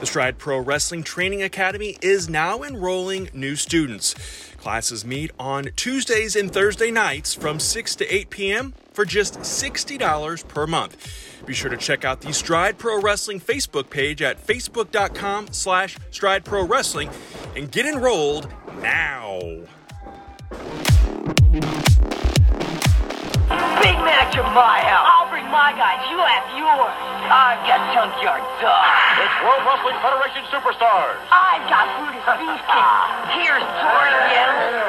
The Stride Pro Wrestling Training Academy is now enrolling new students. Classes meet on Tuesdays and Thursday nights from 6 to 8 p.m. for just $60 per month. Be sure to check out the Stride Pro Wrestling Facebook page at facebook.com slash stride pro wrestling and get enrolled now. Big match at my house. My guys. You have yours. I've got Junkyard Dog. It's World Wrestling Federation Superstars. I've got Brutus Beefcake. Here's the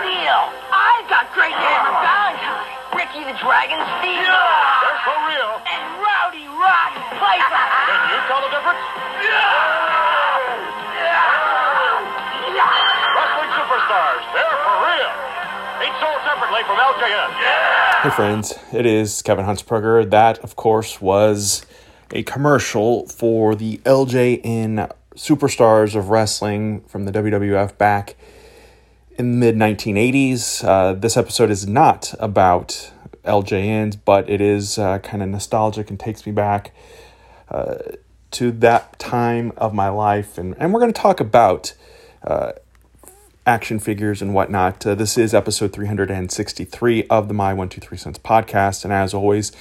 Steel. I've got Greg Hammer Valentine. Ricky the Dragon Steel. They're so real. And Rowdy Roddy Piper. Can you tell the difference? Yeah. Yeah. Wrestling Superstars. They're for real. Each sold separately from LJN. Hey friends, it is Kevin Huntsberger. That, of course, was a commercial for the LJN Superstars of Wrestling from the WWF back in the mid 1980s. Uh, this episode is not about LJNs, but it is uh, kind of nostalgic and takes me back uh, to that time of my life. And, and we're going to talk about uh, action figures and whatnot. Uh, this is episode 363 of the My 123 Cents podcast. And as always,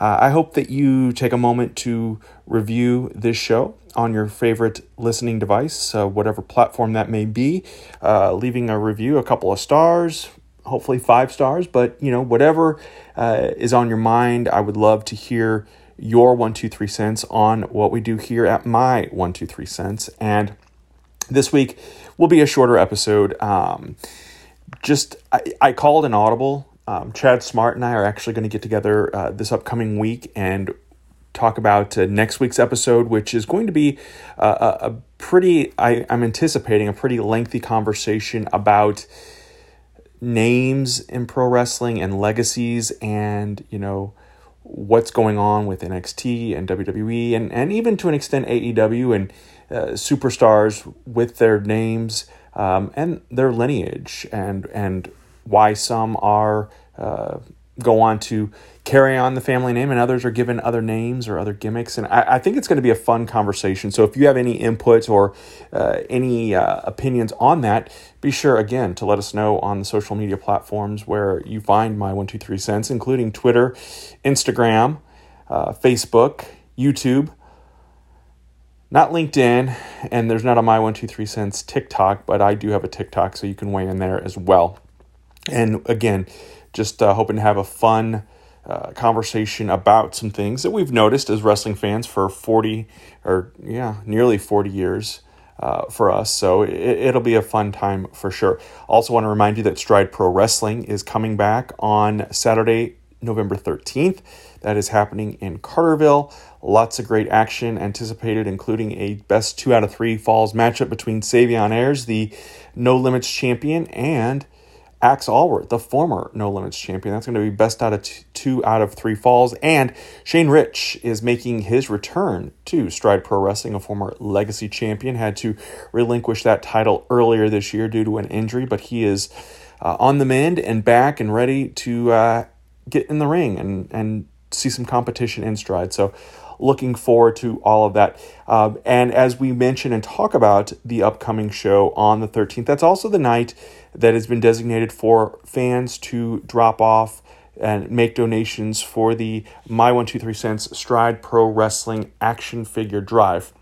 uh, I hope that you take a moment to review this show on your favorite listening device, uh, whatever platform that may be, uh, leaving a review, a couple of stars, hopefully five stars, but you know, whatever uh, is on your mind, I would love to hear your 123 cents on what we do here at my 123 cents. And this week will be a shorter episode. Um, just I, I called an audible. Um, Chad Smart and I are actually going to get together uh, this upcoming week and talk about uh, next week's episode, which is going to be uh, a, pretty. I, I'm anticipating a pretty lengthy conversation about names in pro wrestling and legacies, and you know what's going on with NXT and WWE, and and even to an extent AEW and uh, superstars with their names um, and their lineage, and and why some are uh, go on to carry on the family name and others are given other names or other gimmicks. And I, I think it's going to be a fun conversation. So if you have any input or uh, any uh, opinions on that, be sure again to let us know on the social media platforms where you find my 123 cents, including Twitter, Instagram, uh, Facebook, YouTube. Not LinkedIn, and there's not a My One Two Three Cents TikTok, but I do have a TikTok, so you can weigh in there as well. And again, just uh, hoping to have a fun uh, conversation about some things that we've noticed as wrestling fans for 40 or yeah, nearly 40 years uh, for us. So it, it'll be a fun time for sure. Also, want to remind you that Stride Pro Wrestling is coming back on Saturday, November 13th. That is happening in Carterville. Lots of great action anticipated, including a best two out of three falls matchup between Savion Ayers, the No Limits champion, and Axe Allworth, the former No Limits champion. That's going to be best out of two out of three falls. And Shane Rich is making his return to Stride Pro Wrestling, a former Legacy champion. Had to relinquish that title earlier this year due to an injury, but he is uh, on the mend and back and ready to uh, get in the ring and, and see some competition in Stride. So looking forward to all of that. Um, and as we mention and talk about the upcoming show on the 13th, that's also the night that has been designated for fans to drop off and make donations for the My 123 Cents Stride Pro Wrestling Action Figure Drive.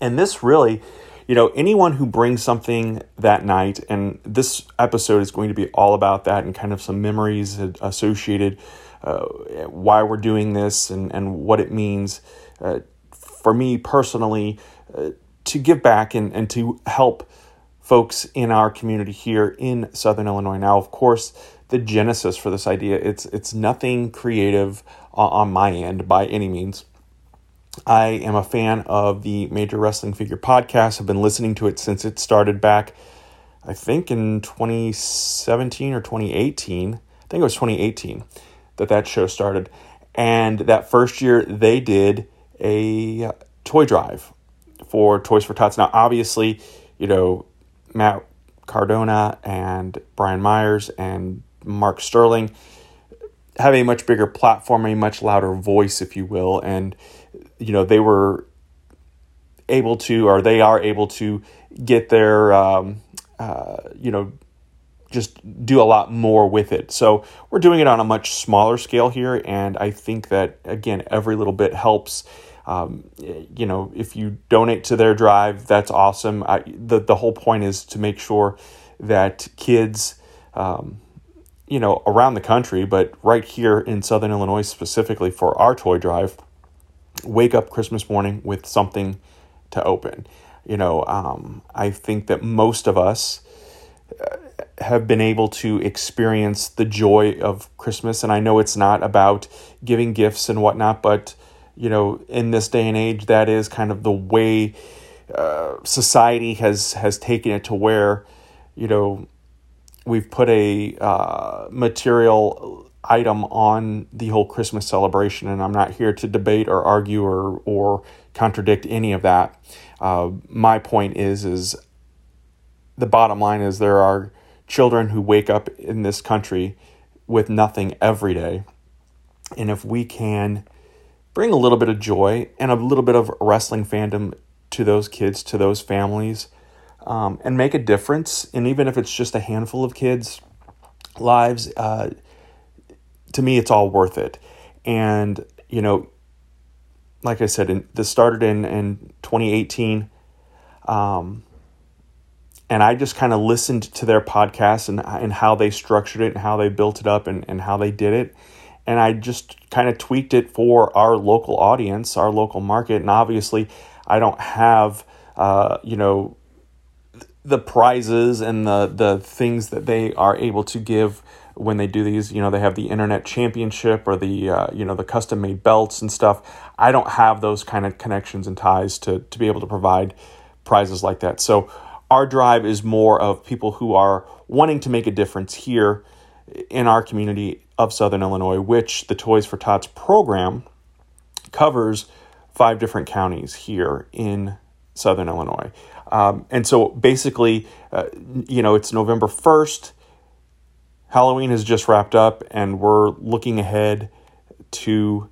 And this really, you know, anyone who brings something that night, and this episode is going to be all about that and kind of some memories associated, uh, why we're doing this and, and what it means uh, for me personally uh, to give back and, and to help folks in our community here in Southern Illinois. Now, of course, the genesis for this idea it's it's nothing creative on my end by any means. I am a fan of the Major Wrestling Figure podcast. I've been listening to it since it started back, I think in 2017 or 2018. I think it was 2018 that that show started. And that first year, they did a toy drive for Toys for Tots. Now, obviously, you know, Matt Cardona and Brian Myers and Mark Sterling have a much bigger platform, a much louder voice, if you will, and you know they were able to, or they are able to get their, um, uh, you know, just do a lot more with it. So we're doing it on a much smaller scale here, and I think that again, every little bit helps. Um, you know, if you donate to their drive, that's awesome. I, the the whole point is to make sure that kids. Um, you know, around the country, but right here in Southern Illinois specifically for our toy drive, wake up Christmas morning with something to open. You know, um, I think that most of us have been able to experience the joy of Christmas, and I know it's not about giving gifts and whatnot, but you know, in this day and age, that is kind of the way uh, society has has taken it to where, you know, we've put a uh, material item on the whole Christmas celebration, and I'm not here to debate or argue or or contradict any of that. Uh, my point is is the bottom line is there are children who wake up in this country with nothing every day, and if we can bring a little bit of joy and a little bit of wrestling fandom to those kids, to those families um, and make a difference. And even if it's just a handful of kids' lives, uh, to me, it's all worth it. And, you know, like I said, in, this started in, in 2018. Um, and I just kind of listened to their podcast and, and how they structured it and how they built it up and, and how they did it. And I just kind of tweaked it for our local audience, our local market. And obviously, I don't have, uh, you know, the prizes and the the things that they are able to give when they do these you know they have the internet championship or the uh, you know the custom made belts and stuff i don't have those kind of connections and ties to to be able to provide prizes like that so our drive is more of people who are wanting to make a difference here in our community of southern illinois which the toys for tots program covers five different counties here in southern illinois um, and so basically, uh, you know, it's November 1st. Halloween has just wrapped up, and we're looking ahead to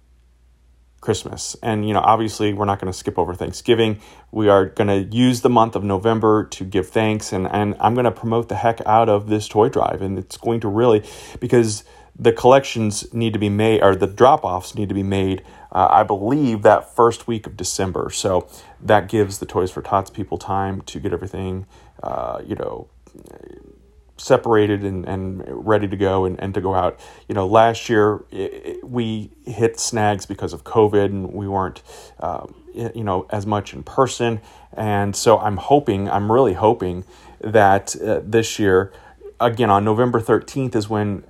Christmas. And, you know, obviously, we're not going to skip over Thanksgiving. We are going to use the month of November to give thanks. And, and I'm going to promote the heck out of this toy drive. And it's going to really, because the collections need to be made, or the drop offs need to be made uh, I believe, that first week of December. So that gives the Toys for Tots people time to get everything, uh, you know, separated and, and ready to go and, and to go out. You know, last year it, we hit snags because of COVID and we weren't, um, you know, as much in person. And so I'm hoping, I'm really hoping that uh, this year, again, on November 13th is when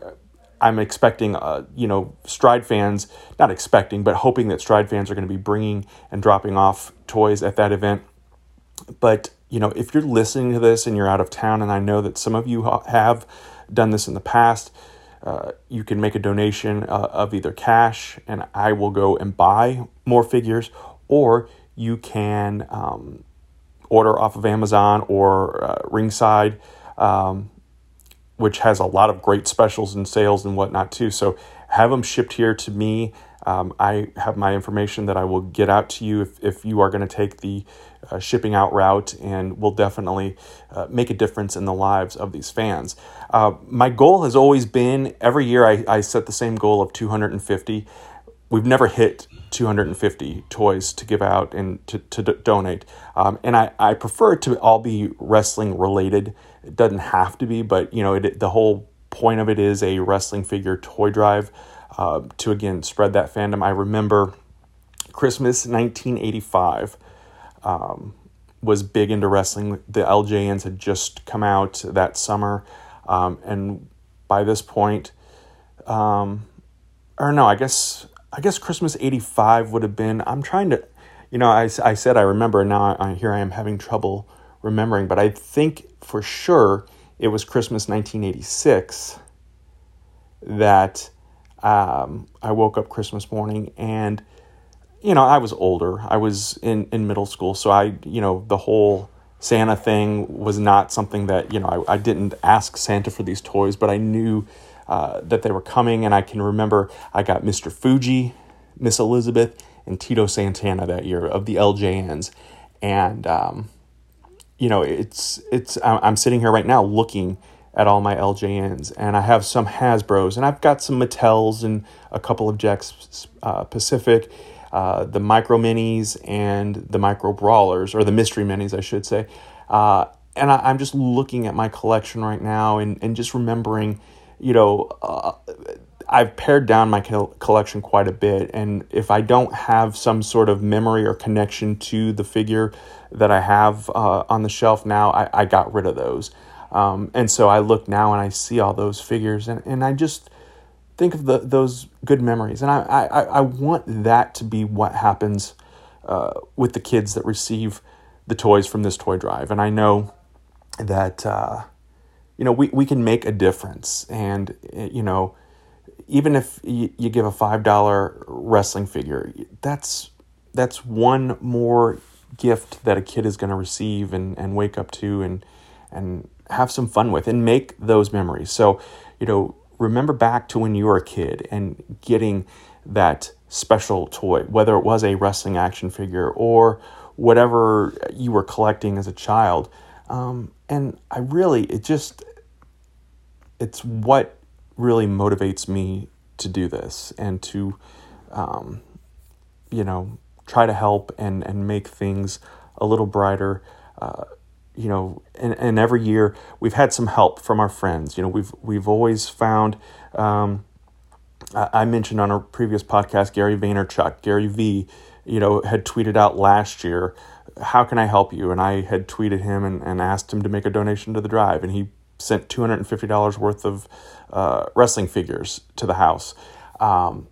I'm expecting, uh, you know, Stride fans, not expecting, but hoping that Stride fans are going to be bringing and dropping off toys at that event. But, you know, if you're listening to this and you're out of town, and I know that some of you have done this in the past, uh, you can make a donation uh, of either cash and I will go and buy more figures, or you can um, order off of Amazon or uh, Ringside. Um, which has a lot of great specials and sales and whatnot too. So have them shipped here to me. Um, I have my information that I will get out to you if, if you are going to take the uh, shipping out route, and will definitely uh, make a difference in the lives of these fans. Uh, my goal has always been every year I, I set the same goal of 250. We've never hit 250 toys to give out and to, to d- donate. Um, and I, I prefer it to all be wrestling related. It doesn't have to be, but you know, it, the whole point of it is a wrestling figure toy drive uh, to again spread that fandom. I remember Christmas 1985 um, was big into wrestling. The LJNs had just come out that summer, um, and by this point, um, or no, I guess I guess Christmas '85 would have been. I'm trying to, you know, I, I said I remember, and now I, here I am having trouble remembering, but I think for sure it was Christmas 1986 that um, I woke up Christmas morning and you know I was older. I was in in middle school, so I you know the whole Santa thing was not something that you know I, I didn't ask Santa for these toys, but I knew uh, that they were coming, and I can remember I got Mr. Fuji, Miss Elizabeth, and Tito Santana that year of the LJNs, and um, you know it's it's I'm sitting here right now looking at all my LJNs, and I have some Hasbro's, and I've got some Mattels and a couple of Jakks uh, Pacific, uh, the Micro Minis and the Micro Brawlers, or the Mystery Minis, I should say. Uh, and I, am just looking at my collection right now and, and just remembering, you know, uh, I've pared down my collection quite a bit. And if I don't have some sort of memory or connection to the figure that I have uh, on the shelf now, I, I got rid of those. Um, and so I look now and I see all those figures and, and I just think of the, those good memories. And I, I, I want that to be what happens uh, with the kids that receive the toys from this toy drive. And I know that, uh, you know, we, we can make a difference. And, you know, even if you, you give a $5 wrestling figure, that's, that's one more gift that a kid is going to receive and, and wake up to and, and have some fun with and make those memories. So, you know, remember back to when you were a kid and getting that special toy, whether it was a wrestling action figure or whatever you were collecting as a child. Um, and I really, it just, it's what really motivates me to do this and to, um, you know, try to help and, and make things a little brighter. Uh, you know, and, and every year we've had some help from our friends. You know, we've we've always found. Um, I, mentioned on a previous podcast Gary Vaynerchuk, Gary V. You know, had tweeted out last year, "How can I help you?" And I had tweeted him and, and asked him to make a donation to the drive, and he sent two hundred and fifty dollars worth of uh, wrestling figures to the house. Um,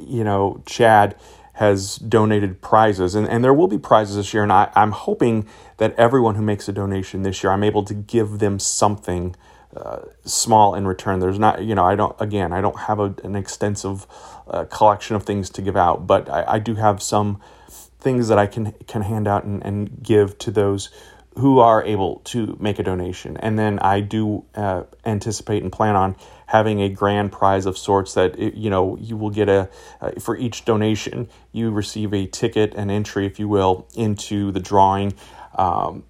you know, Chad has donated prizes, and, and there will be prizes this year. And I, I'm hoping that everyone who makes a donation this year, I'm able to give them something uh, small in return. There's not, you know, I don't, again, I don't have a, an extensive uh, collection of things to give out, but I, I do have some things that I can can hand out and, and give to those who are able to make a donation. And then I do uh, anticipate and plan on having a grand prize of sorts that, you know, you will get a, uh, for each donation, you receive a ticket, an entry, if you will, into the drawing. Um,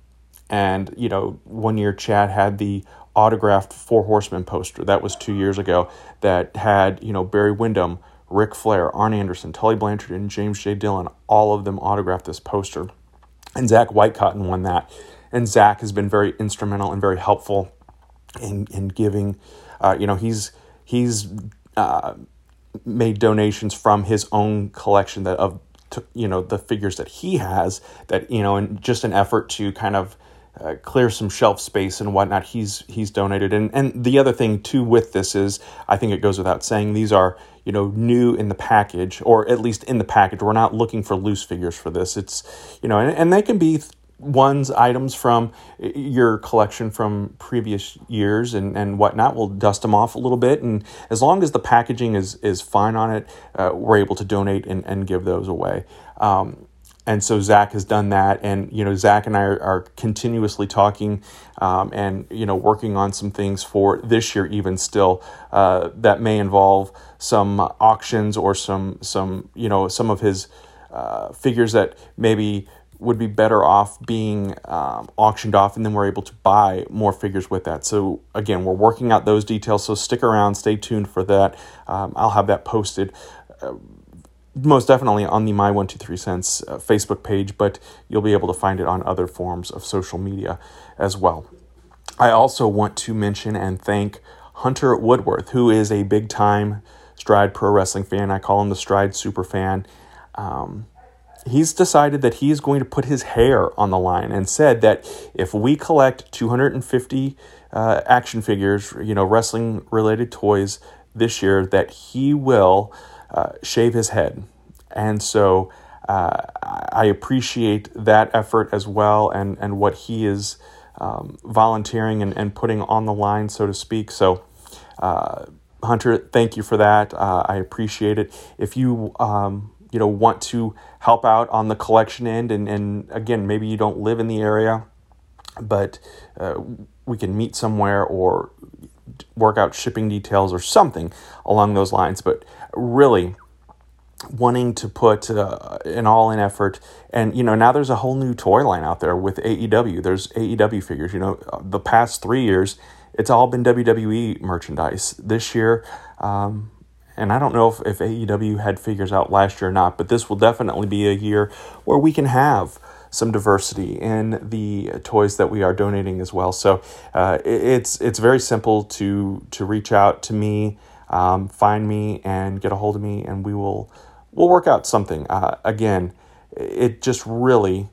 and, you know, one year Chad had the autographed Four Horsemen poster. That was two years ago that had, you know, Barry Windham, Ric Flair, Arn Anderson, Tully Blanchard, and James J. Dillon, all of them autographed this poster. And Zach Whitecotton won that. And Zach has been very instrumental and very helpful in, in giving, uh, you know, he's, he's uh, made donations from his own collection that of, to, you know, the figures that he has that, you know, in just an effort to kind of uh, clear some shelf space and whatnot. He's he's donated, and and the other thing too with this is I think it goes without saying these are you know new in the package or at least in the package. We're not looking for loose figures for this. It's you know, and, and they can be one's items from your collection from previous years and, and whatnot. We'll dust them off a little bit. And as long as the packaging is, is fine on it, uh, we're able to donate and, and give those away. Um, and so Zach has done that, and you know Zach and I are, are continuously talking, um, and you know working on some things for this year, even still uh, that may involve some auctions or some some you know some of his uh, figures that maybe would be better off being um, auctioned off, and then we're able to buy more figures with that. So again, we're working out those details. So stick around, stay tuned for that. Um, I'll have that posted. Uh, most definitely on the My One Two Three Cents uh, Facebook page, but you'll be able to find it on other forms of social media as well. I also want to mention and thank Hunter Woodworth, who is a big time Stride Pro Wrestling fan. I call him the Stride Super Fan. Um, he's decided that he is going to put his hair on the line and said that if we collect 250 uh, action figures, you know, wrestling related toys this year, that he will uh, shave his head. And so uh, I appreciate that effort as well and, and what he is um, volunteering and, and putting on the line, so to speak. So, uh, Hunter, thank you for that. Uh, I appreciate it. If you um, you know want to help out on the collection end, and, and again, maybe you don't live in the area, but uh, we can meet somewhere or work out shipping details or something along those lines. But really, wanting to put uh, an all-in effort and you know now there's a whole new toy line out there with AEW there's AEW figures you know the past 3 years it's all been WWE merchandise this year um, and I don't know if, if AEW had figures out last year or not but this will definitely be a year where we can have some diversity in the toys that we are donating as well so uh, it, it's it's very simple to to reach out to me um, find me and get a hold of me and we will we'll work out something. Uh, again, it just really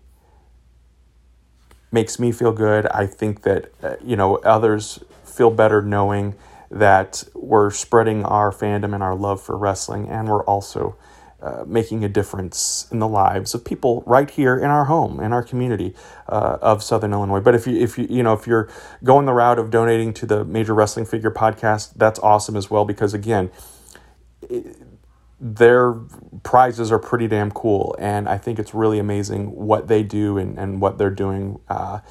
makes me feel good. I think that uh, you know others feel better knowing that we're spreading our fandom and our love for wrestling, and we're also uh, making a difference in the lives of people right here in our home, in our community uh, of Southern Illinois. But if you if you you know if you're going the route of donating to the Major Wrestling Figure Podcast, that's awesome as well because again. It, their prizes are pretty damn cool, and I think it's really amazing what they do and, and what they're doing uh,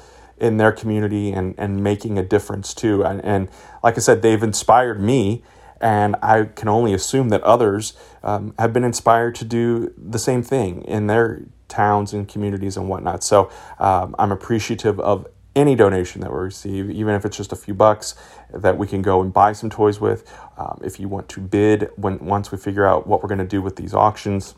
in their community and, and making a difference too. And, and like I said, they've inspired me, and I can only assume that others um, have been inspired to do the same thing in their towns and communities and whatnot. So um, I'm appreciative of any donation that we receive, even if it's just a few bucks, that we can go and buy some toys with. Um, if you want to bid when once we figure out what we're going to do with these auctions,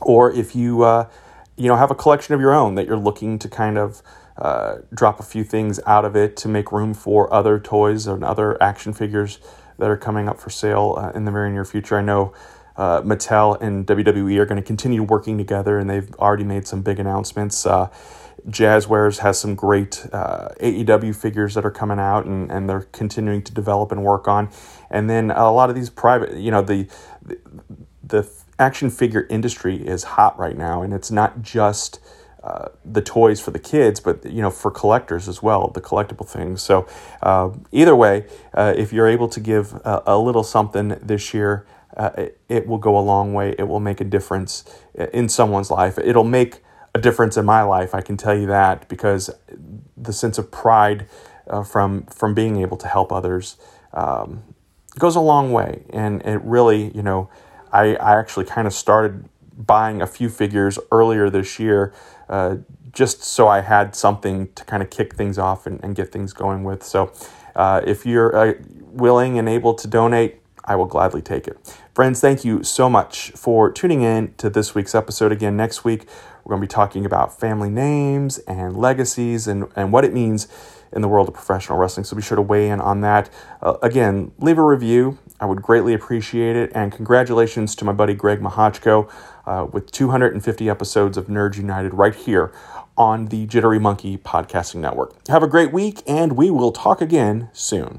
or if you uh, you know have a collection of your own that you're looking to kind of uh, drop a few things out of it to make room for other toys and other action figures that are coming up for sale uh, in the very near future. I know. Uh, Mattel and WWE are going to continue working together, and they've already made some big announcements. Uh, Jazwares has some great uh, AEW figures that are coming out and, and they're continuing to develop and work on. And then a lot of these private, you know, the, the, the action figure industry is hot right now, and it's not just uh, the toys for the kids, but you know for collectors as well, the collectible things. So uh, either way, uh, if you're able to give a, a little something this year, uh, it, it, will go a long way. It will make a difference in someone's life. It'll make a difference in my life. I can tell you that because the sense of pride uh, from from being able to help others um, goes a long way. And it really, you know, I, I actually kind of started buying a few figures earlier this year uh, just so I had something to kind of kick things off and, and get things going with. So uh, if you're uh, willing and able to donate, I will gladly take it. Friends, thank you so much for tuning in to this week's episode. Again, next week, we're going to be talking about family names and legacies and, and what it means in the world of professional wrestling. So be sure to weigh in on that. Uh, again, leave a review. I would greatly appreciate it. And congratulations to my buddy Greg Mahochko uh, with 250 episodes of Nerds United right here on the Jittery Monkey Podcasting Network. Have a great week, and we will talk again soon.